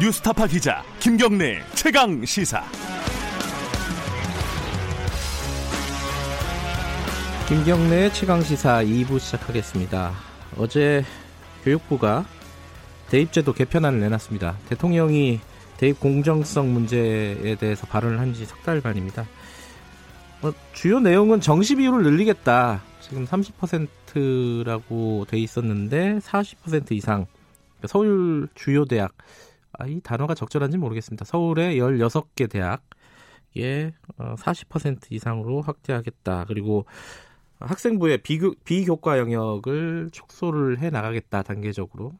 뉴스타파 기자 김경래 최강 시사. 김경래 최강 시사 2부 시작하겠습니다. 어제 교육부가 대입제도 개편안을 내놨습니다. 대통령이 대입 공정성 문제에 대해서 발언을 한 지 석 달 반입니다. 어, 주요 내용은 정시 비율을 늘리겠다. 지금 30%라고 돼 있었는데 40% 이상 그러니까 서울 주요 대학 아, 이 단어가 적절한지 모르겠습니다. 서울의 16개 대학에 40% 어, 이상으로 확대하겠다. 그리고 학생부의 비교, 비교과 영역을 축소를 해 나가겠다 단계적으로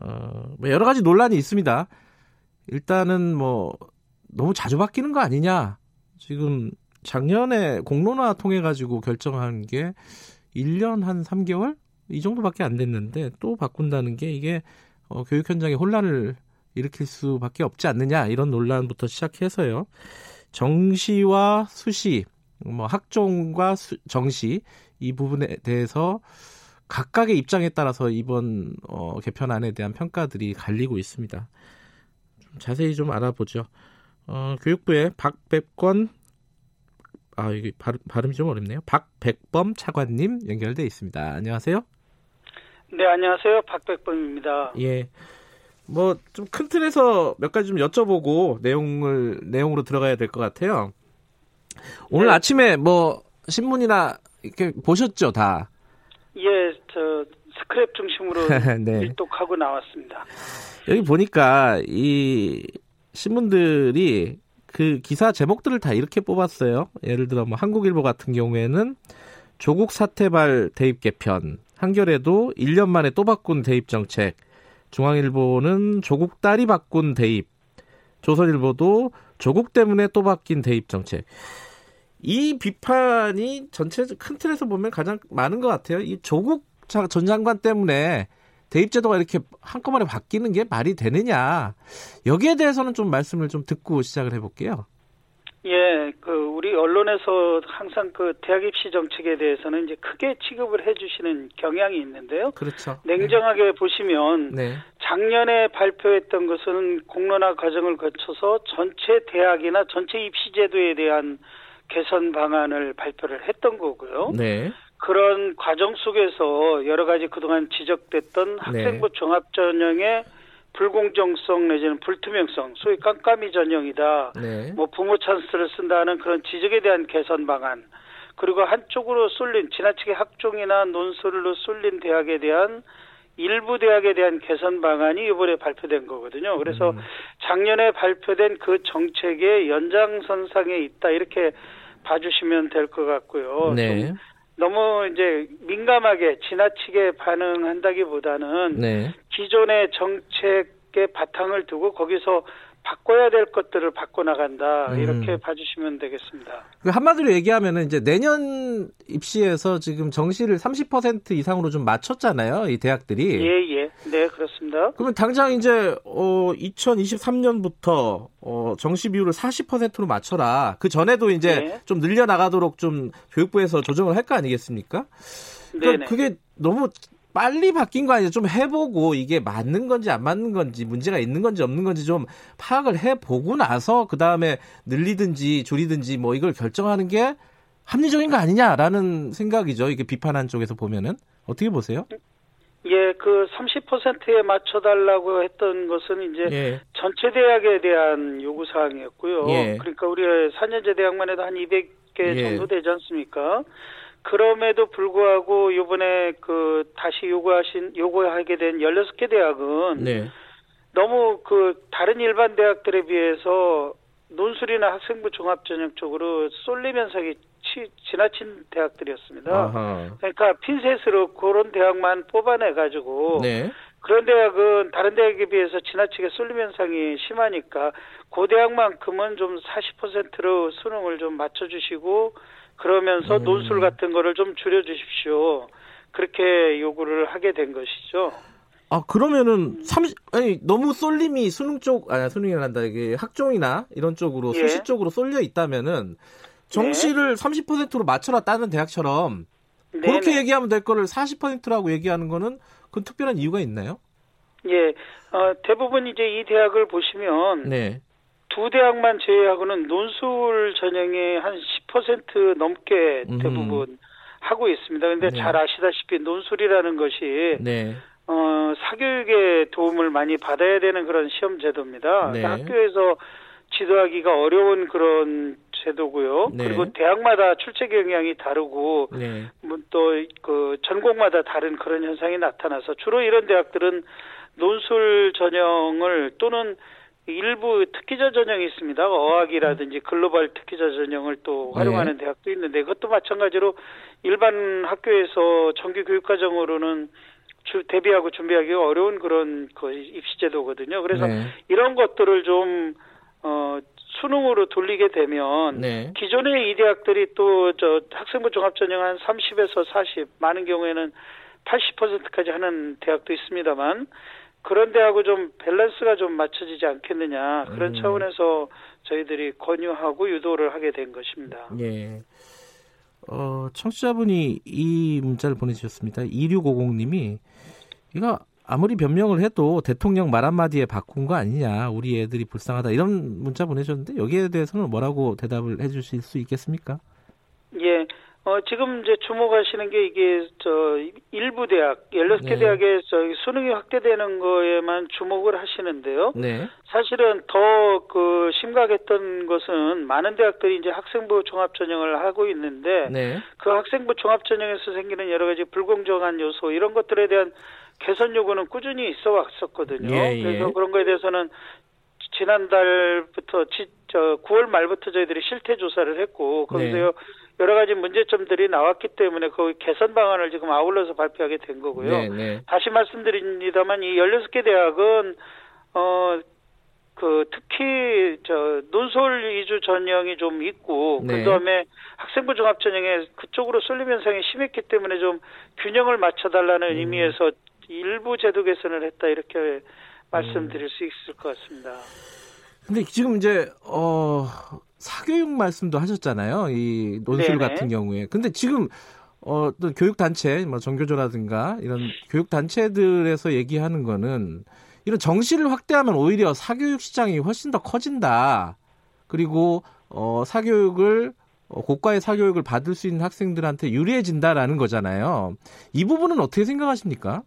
어, 뭐 여러 가지 논란이 있습니다. 일단은 뭐 너무 자주 바뀌는 거 아니냐. 지금 작년에 공론화 통해 가지고 결정한 게 1년 한 3개월 이 정도밖에 안 됐는데 또 바꾼다는 게 이게 어, 교육 현장에 혼란을 일으킬 수밖에 없지 않느냐 이런 논란부터 시작해서요. 정시와 수시, 뭐 학종과 수, 정시 이 부분에 대해서 각각의 입장에 따라서 이번 어, 개편안에 대한 평가들이 갈리고 있습니다. 좀 자세히 좀 알아보죠. 어, 교육부의 박백권 아 이게 발음, 발음이 좀 어렵네요. 박백범 차관님 연결돼 있습니다. 안녕하세요. 네 안녕하세요 박백범입니다. 예. 뭐 좀 큰 틀에서 몇 가지 좀 여쭤보고 내용을 내용으로 들어가야 될 것 같아요. 오늘 네. 아침에 뭐 신문이나 이렇게 보셨죠 다? 예, 저 스크랩 중심으로 네. 일독하고 나왔습니다. 여기 보니까 이 신문들이 그 기사 제목들을 다 이렇게 뽑았어요. 예를 들어 뭐 한국일보 같은 경우에는 조국 사태발 대입 개편, 한겨레도 1년 만에 또 바꾼 대입 정책, 중앙일보는 조국 딸이 바꾼 대입, 조선일보도 조국 때문에 또 바뀐 대입 정책. 이 비판이 전체 큰 틀에서 보면 가장 많은 것 같아요. 이 조국 전 장관 때문에 대입제도가 이렇게 한꺼번에 바뀌는 게 말이 되느냐. 여기에 대해서는 좀 말씀을 좀 듣고 시작을 해볼게요. 예, 그 우리 언론에서 항상 그 대학 입시 정책에 대해서는 이제 크게 취급을 해주시는 경향이 있는데요. 그렇죠. 냉정하게 네. 보시면 네. 작년에 발표했던 것은 공론화 과정을 거쳐서 전체 대학이나 전체 입시 제도에 대한 개선 방안을 발표를 했던 거고요. 네. 그런 과정 속에서 여러 가지 그동안 지적됐던 네. 학생부 종합 전형의 불공정성 내지는 불투명성, 소위 깜깜이 전형이다. 네. 뭐 부모 찬스를 쓴다는 그런 지적에 대한 개선 방안, 그리고 한쪽으로 쏠린 지나치게 학종이나 논술로 쏠린 대학에 대한 일부 대학에 대한 개선 방안이 이번에 발표된 거거든요. 그래서 음. 작년에 발표된 그 정책의 연장선상에 있다 이렇게 봐주시면 될 것 같고요. 네. 너무 이제 민감하게 지나치게 반응한다기보다는 네. 기존의 정책의 바탕을 두고 거기서 바꿔야 될 것들을 바꿔 나간다 음. 이렇게 봐주시면 되겠습니다. 그 한마디로 얘기하면은 이제 내년 입시에서 지금 정시를 30% 이상으로 좀 맞췄잖아요, 이 대학들이. 예, 예, 네 그렇습니다. 그러면 당장 이제 어 2023년부터 어 정시 비율을 40%로 맞춰라. 그 전에도 이제 네. 좀 늘려 나가도록 좀 교육부에서 조정을 할 거 아니겠습니까? 그러니까 그게 너무 빨리 바뀐 거 아니죠? 좀 해보고 이게 맞는 건지 안 맞는 건지 문제가 있는 건지 없는 건지 좀 파악을 해보고 나서 그 다음에 늘리든지 줄이든지 뭐 이걸 결정하는 게 합리적인 거 아니냐라는 생각이죠. 이게 비판한 쪽에서 보면은 어떻게 보세요? 예, 그 30%에 맞춰달라고 했던 것은 이제 예. 전체 대학에 대한 요구 사항이었고요. 예. 그러니까 우리 4년제 대학만 해도 한 200개 예. 정도 되지 않습니까? 그럼에도 불구하고 이번에 그 다시 요구하신 요구하게 된 16개 대학은 네. 너무 그 다른 일반 대학들에 비해서 논술이나 학생부 종합 전형 쪽으로 현상이 치, 지나친 대학들이었습니다. 아하. 그러니까 핀셋으로 그런 대학만 뽑아내 가지고 네. 그런 대학은 다른 대학에 비해서 지나치게 쏠림 현상이 심하니까 그 대학만큼은 좀 40%로 수능을 좀 맞춰주시고 그러면서 음. 논술 같은 거를 좀 줄여주십시오. 그렇게 요구를 하게 된 것이죠. 아 그러면은 30 아니 너무 쏠림이 수능 쪽 아니 수능이란다 이게 학종이나 이런 쪽으로 예. 수시 쪽으로 쏠려 있다면은 정시를 네. 30%로 맞춰라 다른 대학처럼 네네. 그렇게 얘기하면 될 거를 40%라고 얘기하는 거는 그 특별한 이유가 있나요? 예, 어, 대부분 이제 이 대학을 보시면 네. 두 대학만 제외하고는 논술 전형의 한 10% 넘게 대부분 음. 하고 있습니다. 근데 네. 잘 아시다시피 논술이라는 것이 네. 어, 사교육에 도움을 많이 받아야 되는 그런 시험 제도입니다. 네. 학교에서 지도하기가 어려운 그런 제도고요. 네. 그리고 대학마다 출제 경향이 다르고 네. 뭐 또그 전공마다 다른 그런 현상이 나타나서 주로 이런 대학들은 논술 전형을 또는 일부 특기자 전형이 있습니다. 어학이라든지 글로벌 특기자 전형을 또 네. 활용하는 네. 대학도 있는데 그것도 마찬가지로 일반 학교에서 정규 교육 과정으로는 주, 대비하고 준비하기가 어려운 그런 그 입시 제도거든요. 그래서 네. 이런 것들을 좀 어, 수능으로 돌리게 되면 네. 기존의 이 대학들이 또 저 학생부 종합 전형 한 30에서 40 많은 경우에는 80%까지 하는 대학도 있습니다만 그런 대하고 좀 밸런스가 좀 맞춰지지 않겠느냐 그런 음. 차원에서 저희들이 권유하고 유도를 하게 된 것입니다. 예. 어, 청취자분이 이 문자를 보내주셨습니다. 2650님이 이거 아무리 변명을 해도 대통령 말 한마디에 바꾼 거 아니냐. 우리 애들이 불쌍하다. 이런 문자 보내셨는데 여기에 대해서는 뭐라고 대답을 해 주실 수 있겠습니까? 예. 어, 지금 이제 주목하시는 게 이게 저 일부 대학, 16개 네. 대학에 저 수능이 확대되는 거에만 주목을 하시는데요. 네. 사실은 더 그 심각했던 것은 많은 대학들이 이제 학생부 종합 전형을 하고 있는데 네. 그 학생부 종합 전형에서 생기는 여러 가지 불공정한 요소 이런 것들에 대한 개선 요구는 꾸준히 있어 왔었거든요. 예, 예. 그래서 그런 거에 대해서는 지난달부터 지, 저 9월 말부터 저희들이 실태 조사를 했고 거기서 네. 여러 가지 문제점들이 나왔기 때문에 그 개선 방안을 지금 아울러서 발표하게 된 거고요. 네, 네. 다시 말씀드립니다만 이 16개 대학은 어 그 특히 저 논술 위주 전형이 좀 있고 네. 그다음에 학생부 종합 전형에 그쪽으로 쏠림 현상이 심했기 때문에 좀 균형을 맞춰 달라는 음. 의미에서 일부 제도 개선을 했다 이렇게 말씀드릴 음. 수 있을 것 같습니다. 근데 지금 이제 어 사교육 말씀도 하셨잖아요. 이 논술 네네. 같은 경우에. 근데 지금 어, 또 교육 단체, 뭐 정교조라든가 이런 교육 단체들에서 얘기하는 거는 이런 정시를 확대하면 오히려 사교육 시장이 훨씬 더 커진다. 그리고 어, 사교육을 어, 고가의 사교육을 받을 수 있는 학생들한테 유리해진다라는 거잖아요. 이 부분은 어떻게 생각하십니까?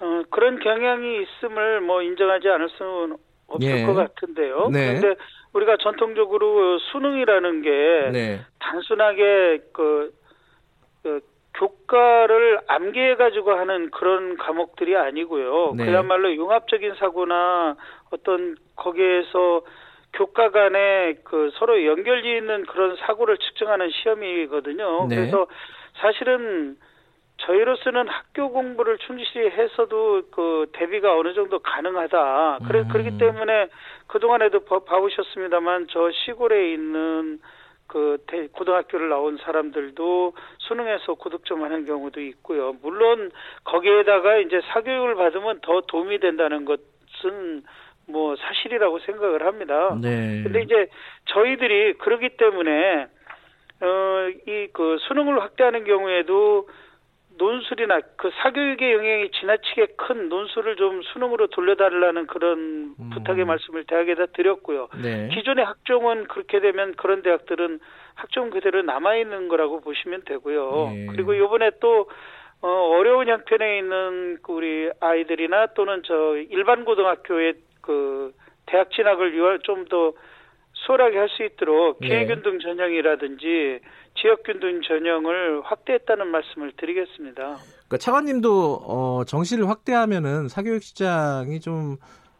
어, 그런 경향이 있음을 뭐 인정하지 않을 수는 없을 예. 것 같은데요. 네. 그런데 우리가 전통적으로 수능이라는 게 네. 단순하게 그, 그 교과를 암기해 가지고 하는 그런 과목들이 아니고요. 네. 그야말로 융합적인 사고나 어떤 거기에서 교과 간에 그 서로 연결이 있는 그런 사고를 측정하는 시험이거든요. 네. 그래서 사실은 저희로서는 학교 공부를 충실히 해서도 그 대비가 어느 정도 가능하다. 그래 음. 그렇기 때문에 그 동안에도 봐보셨습니다만 저 시골에 있는 그 고등학교를 나온 사람들도 수능에서 고득점 하는 경우도 있고요. 물론 거기에다가 이제 사교육을 받으면 더 도움이 된다는 것은 뭐 사실이라고 생각을 합니다. 네. 근데 이제 저희들이 그러기 때문에 어 이 그 수능을 확대하는 경우에도 논술이나 그 사교육의 영향이 지나치게 큰 논술을 좀 수능으로 돌려달라는 그런 음. 부탁의 말씀을 대학에다 드렸고요. 네. 기존의 학종은 그렇게 되면 그런 대학들은 학종 그대로 남아 있는 거라고 보시면 되고요. 네. 그리고 이번에 또 어, 어려운 형편에 있는 그 우리 아이들이나 또는 저 일반 고등학교의 그 대학 진학을 좀더 수월하게 할 수 있도록 네. 기회균등 전형이라든지 지역균등 전형을 확대했다는 말씀을 드리겠습니다. 그러니까 차관님도 어, 정시를 확대하면은 사교육 시장이 좀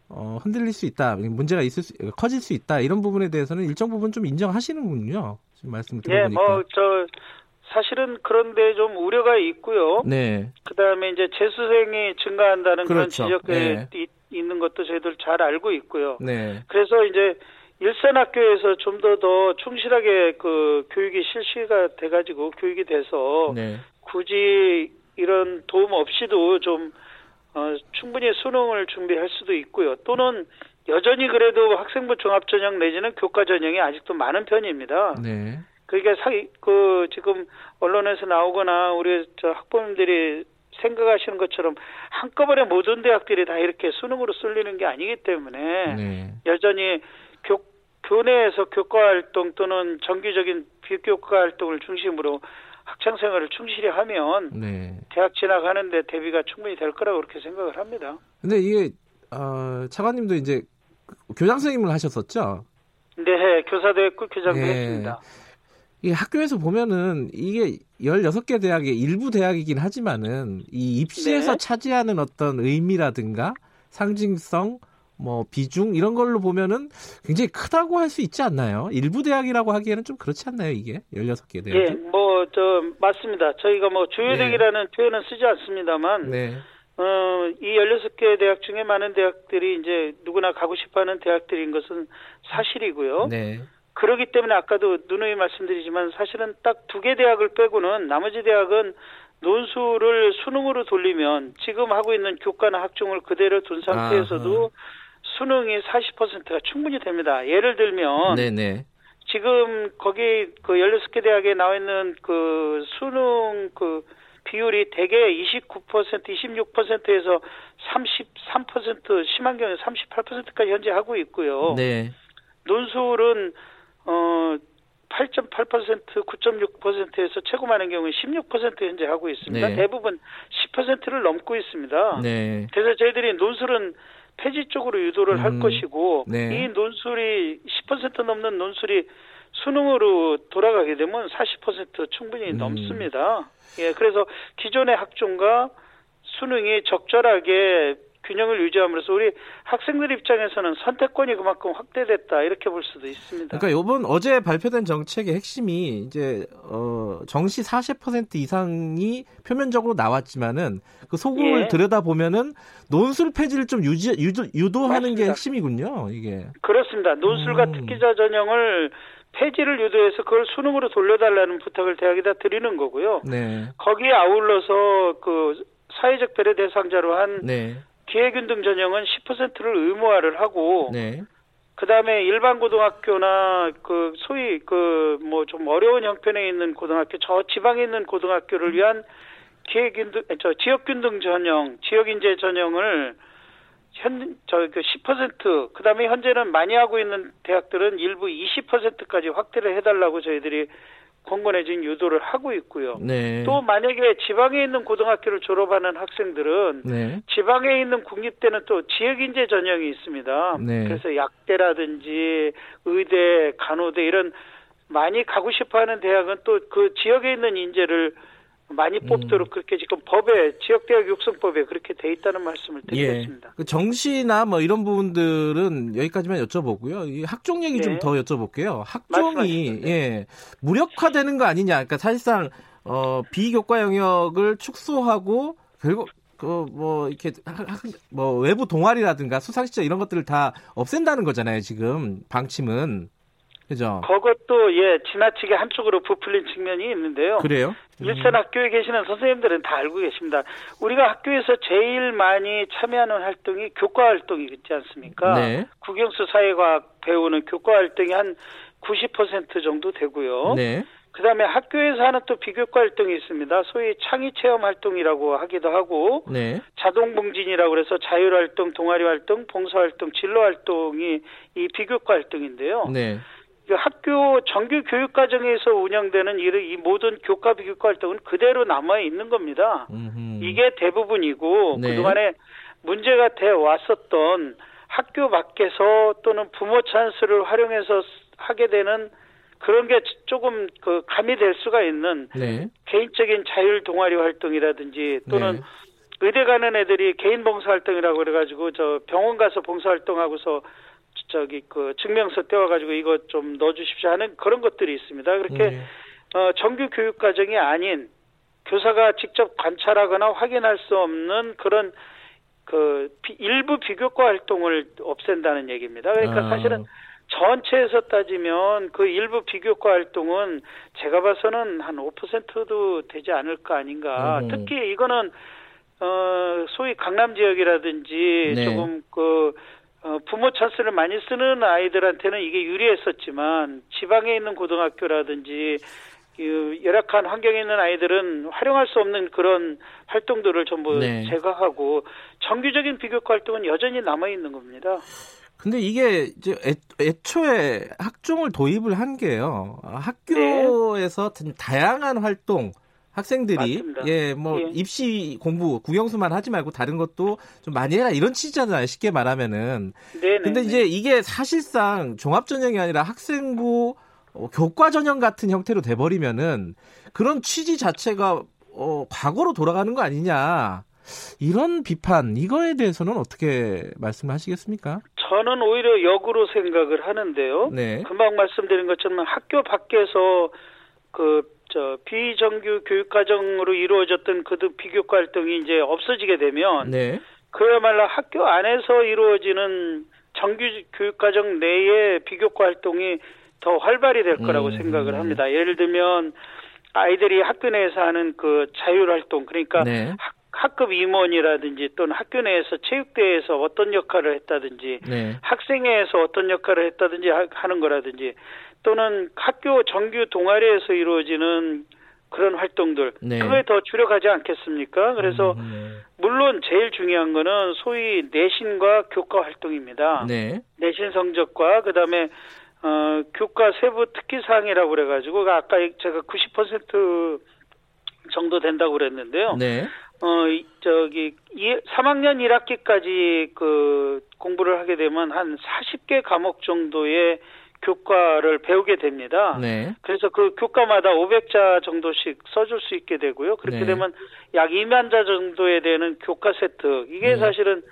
어, 흔들릴 수 있다, 문제가 있을 수, 커질 수 있다 이런 부분에 대해서는 일정 부분 좀 인정하시는군요. 지금 말씀 들어보니까. 네, 뭐저 사실은 그런데 좀 우려가 있고요. 네. 그다음에 이제 재수생이 증가한다는 그렇죠. 그런 지적이 네. 있는 것도 저희들 잘 알고 있고요. 네. 그래서 이제 일선 학교에서 좀더더 충실하게 그 교육이 실시가 돼가지고 교육이 돼서 네. 굳이 이런 도움 없이도 좀 어, 충분히 수능을 준비할 수도 있고요. 또는 여전히 그래도 학생부 종합 전형 내지는 교과 전형이 아직도 많은 편입니다. 네. 그러니까 사, 그 지금 언론에서 나오거나 우리 저 학부모님들이 생각하시는 것처럼 한꺼번에 모든 대학들이 다 이렇게 수능으로 쏠리는 게 아니기 때문에 네. 여전히 교, 교내에서 교과 활동 또는 정기적인 비교과 활동을 중심으로 학창 생활을 충실히 하면 네. 대학 진학하는데 대비가 충분히 될 거라고 그렇게 생각을 합니다. 근데 이게 어, 차관님도 이제 교장 선생님을 하셨었죠? 네, 교사도 했고 교장도 네. 했습니다. 이 학교에서 보면은 이게 16개 대학의 일부 대학이긴 하지만은 이 입시에서 네. 차지하는 어떤 의미라든가 상징성 뭐 비중 이런 걸로 보면은 굉장히 크다고 할 수 있지 않나요? 일부 대학이라고 하기에는 좀 그렇지 않나요, 이게? 16개 대학. 예, 뭐 저 맞습니다. 저희가 뭐 주요 대학이라는 네. 표현은 쓰지 않습니다만 네. 어, 이 16개 대학 중에 많은 대학들이 이제 누구나 가고 싶어 하는 대학들인 것은 사실이고요. 네. 그러기 때문에 아까도 누누이 말씀드리지만 사실은 딱 두 개 대학을 빼고는 나머지 대학은 논술을 수능으로 돌리면 지금 하고 있는 교과나 학종을 그대로 둔 상태에서도 아하. 수능이 40%가 충분히 됩니다. 예를 들면 네네. 지금 거기 그 16개 대학에 나와 있는 그 수능 그 비율이 대개 29% 26%에서 33% 심한 경우에 38%까지 현재 하고 있고요. 네. 논술은 어 8.8% 9.6%에서 최고 많은 경우에 16% 현재 하고 있습니다. 네. 대부분 10%를 넘고 있습니다. 네. 그래서 저희들이 논술은 폐지 쪽으로 유도를 음, 할 것이고 네. 이 논술이 10% 넘는 논술이 수능으로 돌아가게 되면 40% 충분히 음. 넘습니다. 예, 그래서 기존의 학종과 수능이 적절하게 균형을 유지함으로써 우리 학생들 입장에서는 선택권이 그만큼 확대됐다 이렇게 볼 수도 있습니다. 그러니까 이번 어제 발표된 정책의 핵심이 이제 어 정시 40% 이상이 표면적으로 나왔지만은 그 속을 예. 들여다 보면은 논술 폐지를 좀 유지 유도, 유도하는 맞습니다. 게 핵심이군요. 이게 그렇습니다. 논술과 음. 특기자 전형을 폐지를 유도해서 그걸 수능으로 돌려달라는 부탁을 대학에다 드리는 거고요. 네. 거기에 아울러서 그 사회적 배려 대상자로 한 네. 기회균등 전형은 10%를 의무화를 하고 네. 그다음에 일반 고등학교나 그 소위 그 뭐 좀 어려운 형편에 있는 고등학교 저 지방에 있는 고등학교를 위한 기회균등 저 지역균등 전형 지역인재 전형을 현저그 10% 그다음에 현재는 많이 하고 있는 대학들은 일부 20%까지 확대를 해달라고 저희들이 권고해진 유도를 하고 있고요. 네. 또 만약에 지방에 있는 고등학교를 졸업하는 학생들은 네. 지방에 있는 국립대는 또 지역인재 전형이 있습니다. 네. 그래서 약대라든지 의대, 간호대 이런 많이 가고 싶어하는 대학은 또 그 지역에 있는 인재를 많이 뽑도록 음. 그렇게 지금 법에 지역대학 육성법에 그렇게 돼 있다는 말씀을 예. 드리겠습니다. 예. 그 정시나 뭐 이런 부분들은 여기까지만 여쭤보고요. 이 학종 얘기 네. 좀더 여쭤볼게요. 학종이 네. 예 무력화되는 거 아니냐? 그러니까 사실상 어, 비교과 영역을 축소하고 결국 그뭐 이렇게 뭐 외부 동아리라든가 수상시절 이런 것들을 다 없앤다는 거잖아요. 지금 방침은. 그죠? 그것도 예 지나치게 한쪽으로 부풀린 측면이 있는데요. 그래요? 음. 일선 학교에 계시는 선생님들은 다 알고 계십니다. 우리가 학교에서 제일 많이 참여하는 활동이 교과 활동이 있지 않습니까? 네. 국영수 사회과학 배우는 교과 활동이 한 90% 정도 되고요. 네. 그 다음에 학교에서 하는 또 비교과 활동이 있습니다. 소위 창의 체험 활동이라고 하기도 하고 네. 자동 봉진이라고 그래서 자율 활동, 동아리 활동, 봉사 활동, 진로 활동이 이 비교과 활동인데요. 네. 그 학교 정규 교육 과정에서 운영되는 이 모든 교과 비교과 활동은 그대로 남아 있는 겁니다. 음흠. 이게 대부분이고 네. 그동안에 문제가 돼 왔었던 학교 밖에서 또는 부모 찬스를 활용해서 하게 되는 그런 게 조금 그 감이 될 수가 있는 네. 개인적인 자율 동아리 활동이라든지 또는 네. 의대 가는 애들이 개인 봉사 활동이라고 그래가지고 저 병원 가서 봉사 활동하고서 저기 그 증명서 떼와가지고 이거 좀 넣어주십시오 하는 그런 것들이 있습니다. 그렇게 네. 어, 정규 교육 과정이 아닌 교사가 직접 관찰하거나 확인할 수 없는 그런 그 비, 일부 비교과 활동을 없앤다는 얘기입니다. 그러니까 아. 사실은 전체에서 따지면 그 일부 비교과 활동은 제가 봐서는 한 5%도 되지 않을까 아닌가. 음. 특히 이거는 어 소위 강남 지역이라든지 네. 조금 그 어, 부모 찬스를 많이 쓰는 아이들한테는 이게 유리했었지만 지방에 있는 고등학교라든지 열악한 환경에 있는 아이들은 활용할 수 없는 그런 활동들을 전부 네. 제거하고 정규적인 비교과 활동은 여전히 남아 있는 겁니다. 근데 이게 이제 애, 초에 학종을 도입을 한 게요. 학교에서 네. 다양한 활동 학생들이 예, 뭐 예. 입시 공부 국영수만 하지 말고 다른 것도 좀 많이 해라 이런 취지잖아요. 쉽게 말하면은. 네. 근데 이제 이게 사실상 종합 전형이 아니라 학생부 어, 교과 전형 같은 형태로 돼 버리면은 그런 취지 자체가 어, 과거로 돌아가는 거 아니냐. 이런 비판 이거에 대해서는 어떻게 말씀을 하시겠습니까? 저는 오히려 역으로 생각을 하는데요. 네. 금방 말씀드린 것처럼 학교 밖에서 그 저 비정규 교육 과정으로 이루어졌던 그 비교과 활동이 이제 없어지게 되면 네. 그야말로 학교 안에서 이루어지는 정규 교육 과정 내의 비교과 활동이 더 활발히 될 거라고 음, 생각을 음. 합니다. 예를 들면 아이들이 학교 내에서 하는 그 자율 활동 그러니까 네. 학, 학급 임원이라든지 또는 학교 내에서 체육대회에서 어떤 역할을 했다든지 네. 학생회에서 어떤 역할을 했다든지 하는 거라든지 또는 학교 정규 동아리에서 이루어지는 그런 활동들 네. 그거에 더 주력하지 않겠습니까? 그래서 음, 네. 물론 제일 중요한 거는 소위 내신과 교과 활동입니다. 네. 내신 성적과 그다음에 어, 교과 세부 특기 사항이라고 그래가지고 아까 제가 90% 정도 된다고 그랬는데요. 네. 어, 저기, 3학년 1학기까지 그 공부를 하게 되면 한 40개 과목 정도의 교과를 배우게 됩니다. 네. 그래서 그 교과마다 500자 정도씩 써줄 수 있게 되고요. 그렇게 네. 되면 약 2만 자 정도에 되는 교과 세트. 이게 네. 사실은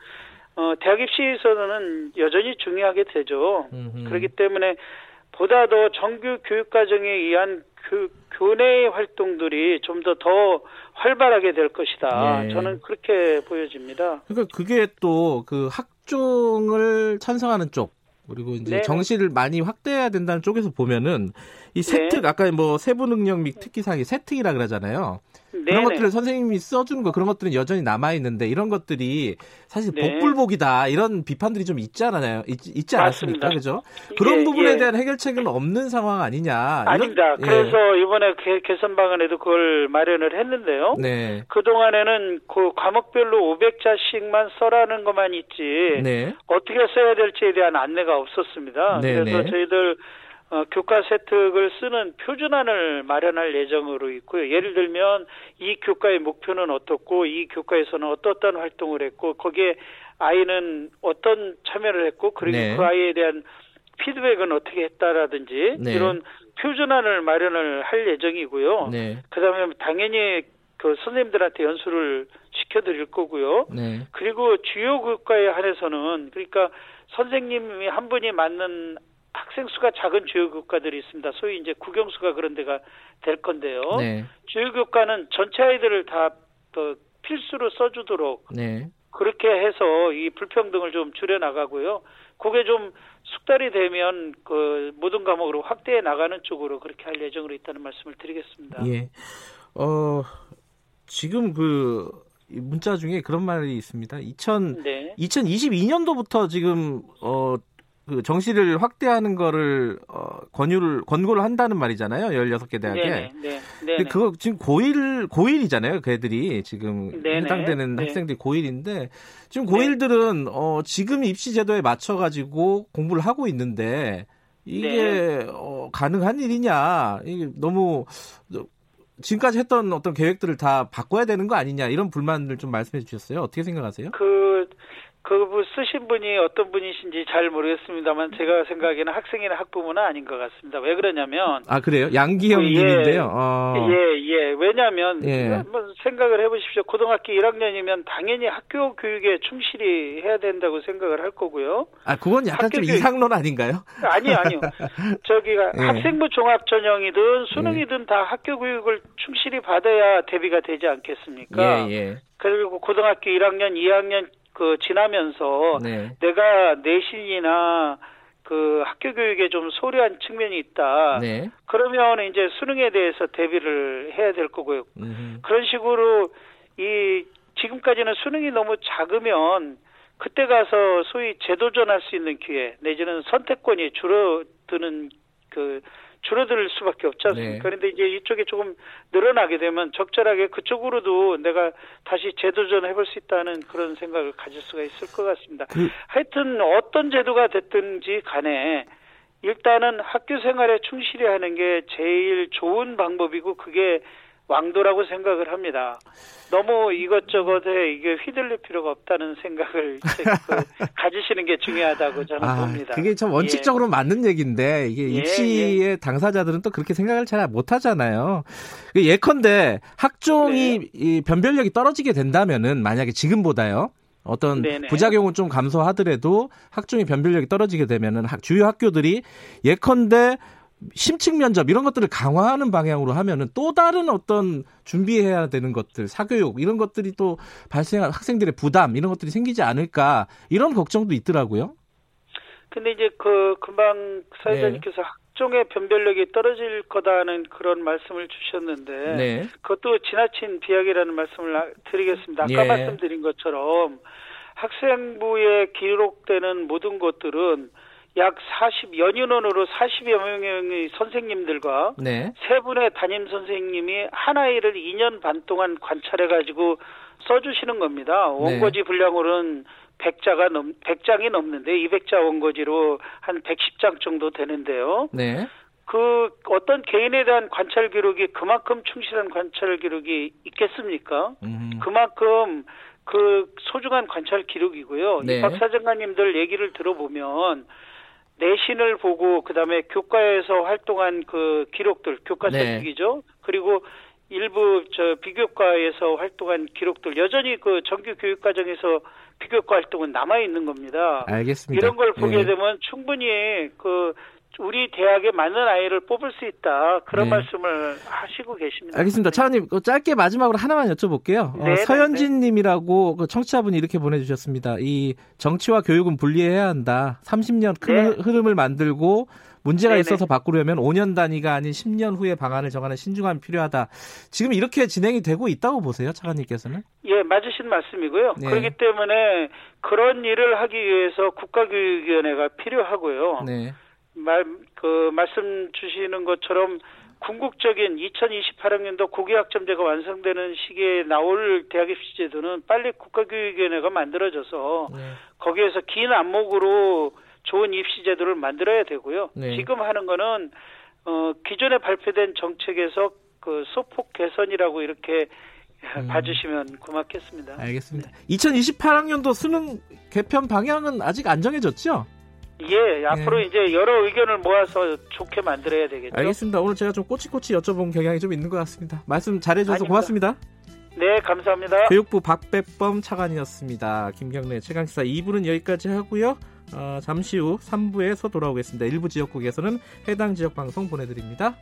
어, 대학 입시에서는 여전히 중요하게 되죠. 음흠. 그렇기 때문에 보다 더 정규 교육 과정에 의한 그 교내 활동들이 좀 더더 더 활발하게 될 것이다. 네. 저는 그렇게 보여집니다. 그러니까 그게 또 그 학종을 찬성하는 쪽 그리고 이제 네. 정시를 많이 확대해야 된다는 쪽에서 보면은 이 세특 네. 아까 뭐 세부 능력 및 특기사항이 세특이라 그러잖아요. 네네. 그런 것들을 선생님이 써주는 거 그런 것들은 여전히 남아 있는데 이런 것들이 사실 네. 복불복이다 이런 비판들이 좀 있잖아요. 있, 지 않았습니까? 그죠? 그런 예, 부분에 예. 대한 해결책은 없는 상황 아니냐. 아닙니다. 예. 그래서 이번에 개, 개선 방안에도 그걸 마련을 했는데요. 네. 그 동안에는 그 과목별로 500자씩만 써라는 것만 있지 네. 어떻게 써야 될지에 대한 안내가 없었습니다. 네 그래서 네. 저희들 어, 교과 세특을 쓰는 표준안을 마련할 예정으로 있고요. 예를 들면 이 교과의 목표는 어떻고 이 교과에서는 어떠한 활동을 했고 거기에 아이는 어떤 참여를 했고 그리고 네. 그 아이에 대한 피드백은 어떻게 했다라든지 네. 이런 표준안을 마련을 할 예정이고요. 네. 그다음에 당연히 그 선생님들한테 연수를 시켜드릴 거고요. 네. 그리고 주요 교과에 한해서는 그러니까 선생님이 한 분이 맞는 학생 수가 작은 주요 교과들이 있습니다. 소위 이제 국영수가 그런 데가 될 건데요. 네. 주요 교과는 전체 아이들을 다또 필수로 써주도록 네. 그렇게 해서 이 불평등을 좀 줄여 나가고요. 그게 좀 숙달이 되면 그 모든 과목으로 확대해 나가는 쪽으로 그렇게 할 예정으로 있다는 말씀을 드리겠습니다. 예. 어 지금 그 문자 중에 그런 말이 있습니다. 2000 네. 2022년도부터 지금 어 그 정시를 확대하는 거를 어, 권유를 권고를 한다는 말이잖아요. 16개 대학에. 네네, 네, 근데 그거 지금 고1 고1이잖아요. 그 애들이 지금 네네, 해당되는 네. 학생들이 고1인데 지금 고1들은 어, 지금 입시 제도에 맞춰 가지고 공부를 하고 있는데 이게 네. 어, 가능한 일이냐? 이게 너무 지금까지 했던 어떤 계획들을 다 바꿔야 되는 거 아니냐 이런 불만을 좀 말씀해 주셨어요. 어떻게 생각하세요? 그 그 쓰신 분이 어떤 분이신지 잘 모르겠습니다만 제가 생각에는 학생이나 학부모는 아닌 것 같습니다. 왜 그러냐면 아 그래요? 양기형님인데요. 예, 어. 예, 예. 왜냐하면 예. 한번 생각을 해보십시오. 고등학교 1학년이면 당연히 학교 교육에 충실히 해야 된다고 생각을 할 거고요. 아 그건 약간 좀 교육... 이상론 아닌가요? 아니요, 아니요. 저기가 예. 학생부 종합 전형이든 수능이든 예. 다 학교 교육을 충실히 받아야 대비가 되지 않겠습니까? 예, 예. 그리고 고등학교 1학년, 2학년 그 지나면서 네. 내가 내신이나 그 학교 교육에 좀 소홀한 측면이 있다. 네. 그러면 이제 수능에 대해서 대비를 해야 될 거고요. 음흠. 그런 식으로 이 지금까지는 수능이 너무 작으면 그때 가서 소위 재도전할 수 있는 기회 내지는 선택권이 줄어드는 그 줄어들 수밖에 없지 않습니까? 네. 그런데 이제 이쪽에 조금 늘어나게 되면 적절하게 그쪽으로도 내가 다시 재도전해 볼 수 있다는 그런 생각을 가질 수가 있을 것 같습니다. 그... 하여튼 어떤 제도가 됐든지 간에 일단은 학교 생활에 충실히 하는 게 제일 좋은 방법이고 그게 왕도라고 생각을 합니다. 너무 이것저것에 이게 휘둘릴 필요가 없다는 생각을 그 가지시는 게 중요하다고 저는 아, 봅니다. 그게 참 원칙적으로 예. 맞는 얘기인데 이게 예, 입시의 예. 당사자들은 또 그렇게 생각을 잘 못하잖아요. 그 예컨대 학종이 네. 변별력이 떨어지게 된다면은 만약에 지금보다요. 어떤 네네. 부작용은 좀 감소하더라도 학종의 변별력이 떨어지게 되면은 주요 학교들이 예컨대 심층 면접 이런 것들을 강화하는 방향으로 하면은 또 다른 어떤 준비해야 되는 것들, 사교육 이런 것들이 또 발생한 학생들의 부담 이런 것들이 생기지 않을까 이런 걱정도 있더라고요. 근데 이제 그 금방 사회자님께서 네. 학종의 변별력이 떨어질 거다는 그런 말씀을 주셨는데 네. 그것도 지나친 비약이라는 말씀을 드리겠습니다. 아까 네. 말씀드린 것처럼 학생부에 기록되는 모든 것들은 약 40, 연인원으로 40여 명의 선생님들과 네. 세 분의 담임 선생님이 한 아이를 2년 반 동안 관찰해 가지고 써주시는 겁니다. 네. 원고지 분량으로는 100자가 넘, 100장이 넘는데 200자 원고지로 한 110장 정도 되는데요. 네. 그 어떤 개인에 대한 관찰 기록이 그만큼 충실한 관찰 기록이 있겠습니까? 음. 그만큼 그 소중한 관찰 기록이고요. 네. 박 사장관님들 얘기를 들어보면 내신을 보고 그다음에 교과에서 활동한 그 기록들 교과서기죠. 네. 그리고 일부 저 비교과에서 활동한 기록들 여전히 그 정규 교육 과정에서 비교과 활동은 남아 있는 겁니다. 알겠습니다. 이런 걸 보게 네. 되면 충분히 그 우리 대학에 맞는 아이를 뽑을 수 있다 그런 네. 말씀을 하시고 계십니다. 알겠습니다. 차관님 그 짧게 마지막으로 하나만 여쭤볼게요. 어, 네, 어, 서현진님이라고 그 청취자분이 이렇게 보내주셨습니다. 이 정치와 교육은 분리해야 한다. 30년 큰 네. 흐름을 만들고 문제가 네네. 있어서 바꾸려면 5년 단위가 아닌 10년 후에 방안을 정하는 신중함이 필요하다. 지금 이렇게 진행이 되고 있다고 보세요, 차관님께서는? 예, 맞으신 말씀이고요. 네. 그렇기 때문에 그런 일을 하기 위해서 국가교육위원회가 필요하고요. 네. 말, 그, 말씀 주시는 것처럼 궁극적인 2028학년도 고교학점제가 완성되는 시기에 나올 대학 입시 제도는 빨리 국가교육위원회가 만들어져서 네. 거기에서 긴 안목으로 좋은 입시 제도를 만들어야 되고요. 네. 지금 하는 거는 어 기존에 발표된 정책에서 그 소폭 개선이라고 이렇게 음. 봐주시면 고맙겠습니다. 알겠습니다. 네. 2028학년도 수능 개편 방향은 아직 안 정해졌죠? 예, 앞으로 예. 이제 여러 의견을 모아서 좋게 만들어야 되겠죠. 알겠습니다. 오늘 제가 좀 꼬치꼬치 여쭤본 경향이 좀 있는 것 같습니다. 말씀 잘해주셔서 고맙습니다. 네, 감사합니다. 교육부 박백범 차관이었습니다. 김경래 최강시사 2부는 여기까지 하고요. 어, 잠시 후 3부에서 돌아오겠습니다. 일부 지역국에서는 해당 지역 방송 보내드립니다.